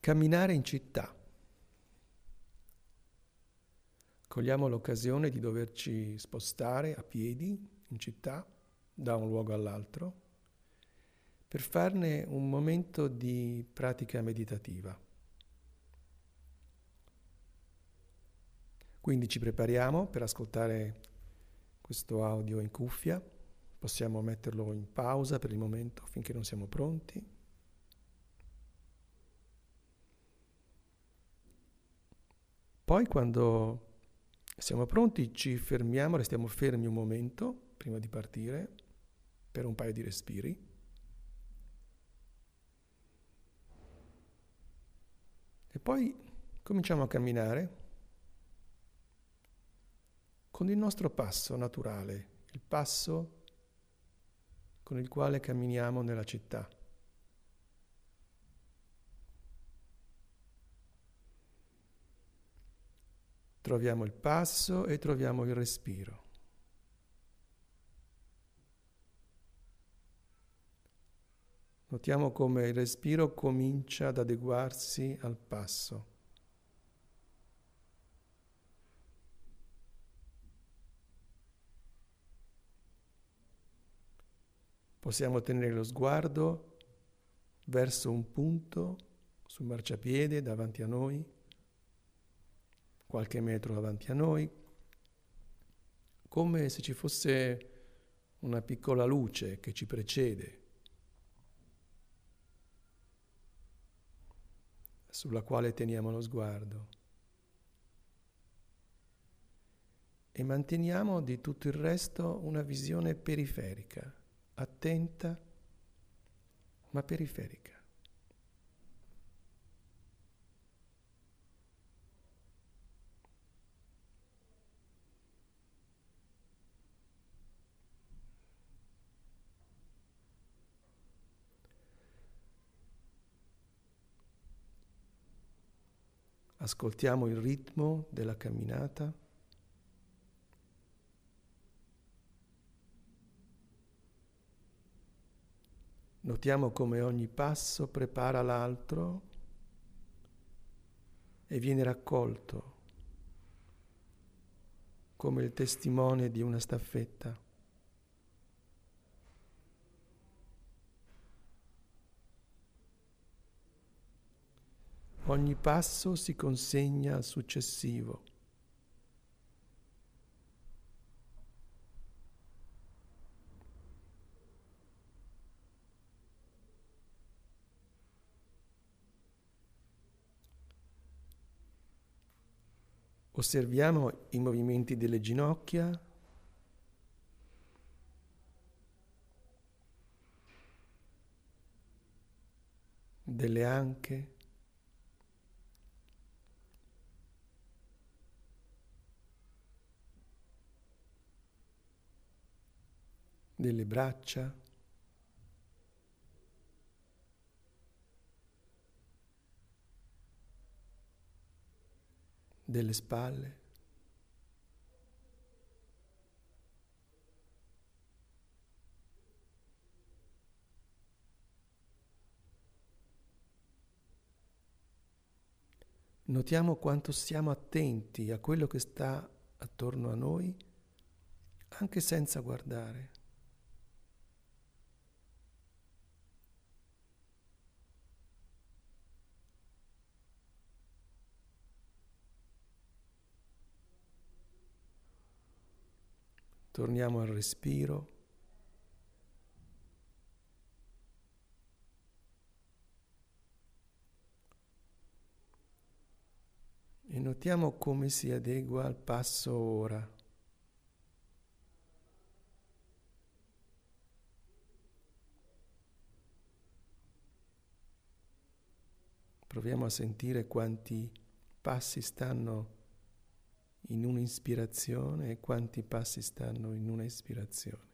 Camminare in città. Cogliamo l'occasione di doverci spostare a piedi in città da un luogo all'altro per farne un momento di pratica meditativa. Quindi ci prepariamo per ascoltare questo audio in cuffia, possiamo metterlo in pausa per il momento finché non siamo pronti. Poi quando siamo pronti ci fermiamo, restiamo fermi un momento prima di partire per un paio di respiri. E poi cominciamo a camminare con il nostro passo naturale, il passo con il quale camminiamo nella città. Troviamo il passo e troviamo il respiro. Notiamo come il respiro comincia ad adeguarsi al passo. Possiamo tenere lo sguardo verso un punto sul marciapiede davanti a noi, qualche metro davanti a noi, come se ci fosse una piccola luce che ci precede sulla quale teniamo lo sguardo. E manteniamo di tutto il resto una visione periferica, attenta ma periferica. Ascoltiamo il ritmo della camminata. Notiamo come ogni passo prepara l'altro e viene raccolto come il testimone di una staffetta. Ogni passo si consegna al successivo. Osserviamo i movimenti delle ginocchia, delle anche, delle braccia, delle spalle. Notiamo quanto siamo attenti a quello che sta attorno a noi, anche senza guardare. Torniamo al respiro. E notiamo come si adegua al passo ora. Proviamo a sentire quanti passi stanno in un'ispirazione e quanti passi stanno in una ispirazione.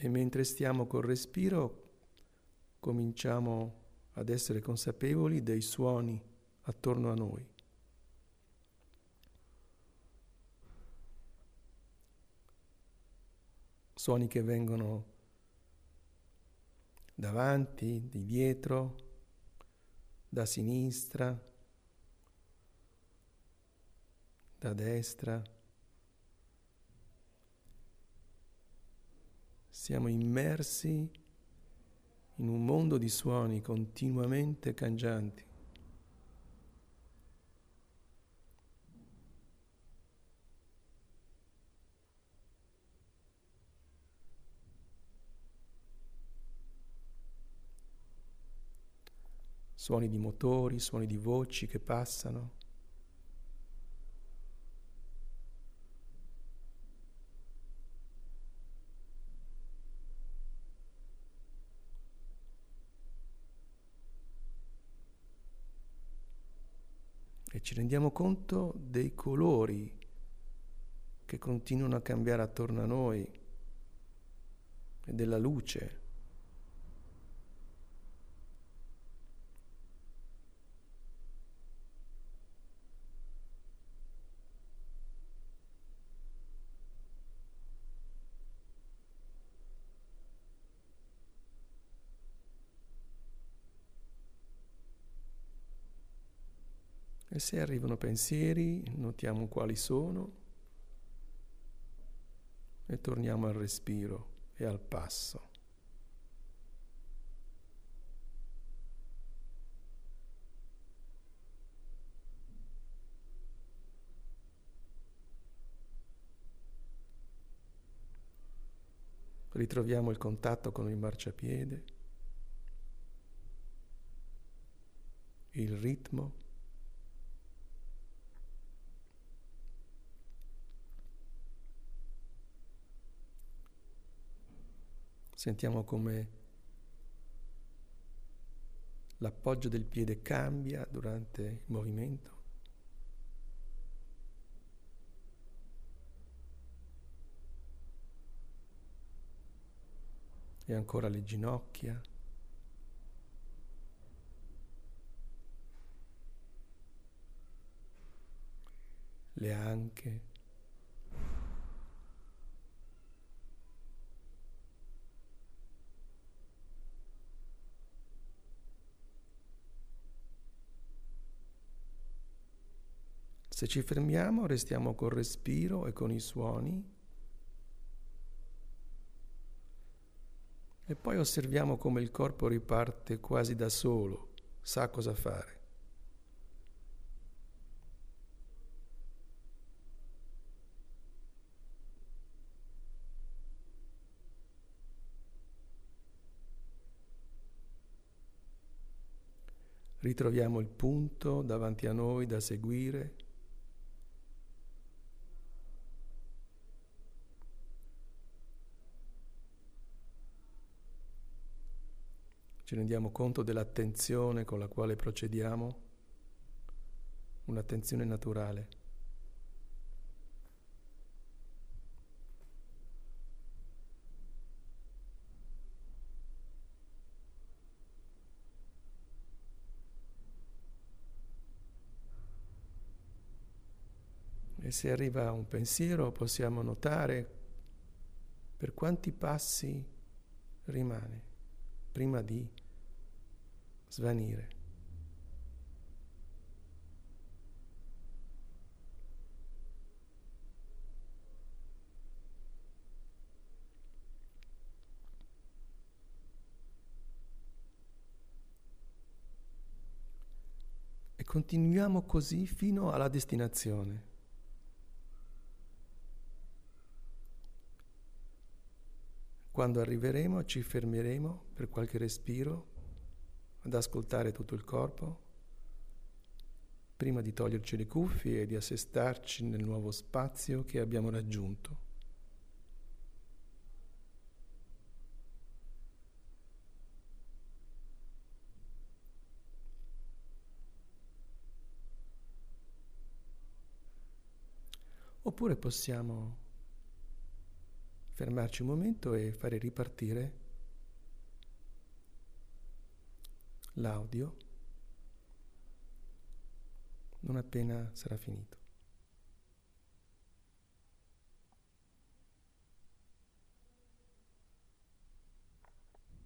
E mentre stiamo col respiro, cominciamo ad essere consapevoli dei suoni attorno a noi. Suoni che vengono davanti, di dietro, da sinistra, da destra. Siamo immersi in un mondo di suoni continuamente cangianti. Suoni di motori, suoni di voci che passano. E ci rendiamo conto dei colori che continuano a cambiare attorno a noi e della luce. E se arrivano pensieri, notiamo quali sono e torniamo al respiro e al passo. Ritroviamo il contatto con il marciapiede, il ritmo. Sentiamo come l'appoggio del piede cambia durante il movimento. E ancora le ginocchia. Le anche. Se ci fermiamo, restiamo col respiro e con i suoni e poi osserviamo come il corpo riparte quasi da solo, sa cosa fare. Ritroviamo il punto davanti a noi da seguire Ci rendiamo conto dell'attenzione con la quale procediamo, un'attenzione naturale. E se arriva un pensiero possiamo notare per quanti passi rimane prima di svanire. E continuiamo così fino alla destinazione. Quando arriveremo ci fermeremo per qualche respiro ad ascoltare tutto il corpo, prima di toglierci le cuffie e di assestarci nel nuovo spazio che abbiamo raggiunto. Oppure possiamo fermarci un momento e fare ripartire l'audio non appena sarà finito.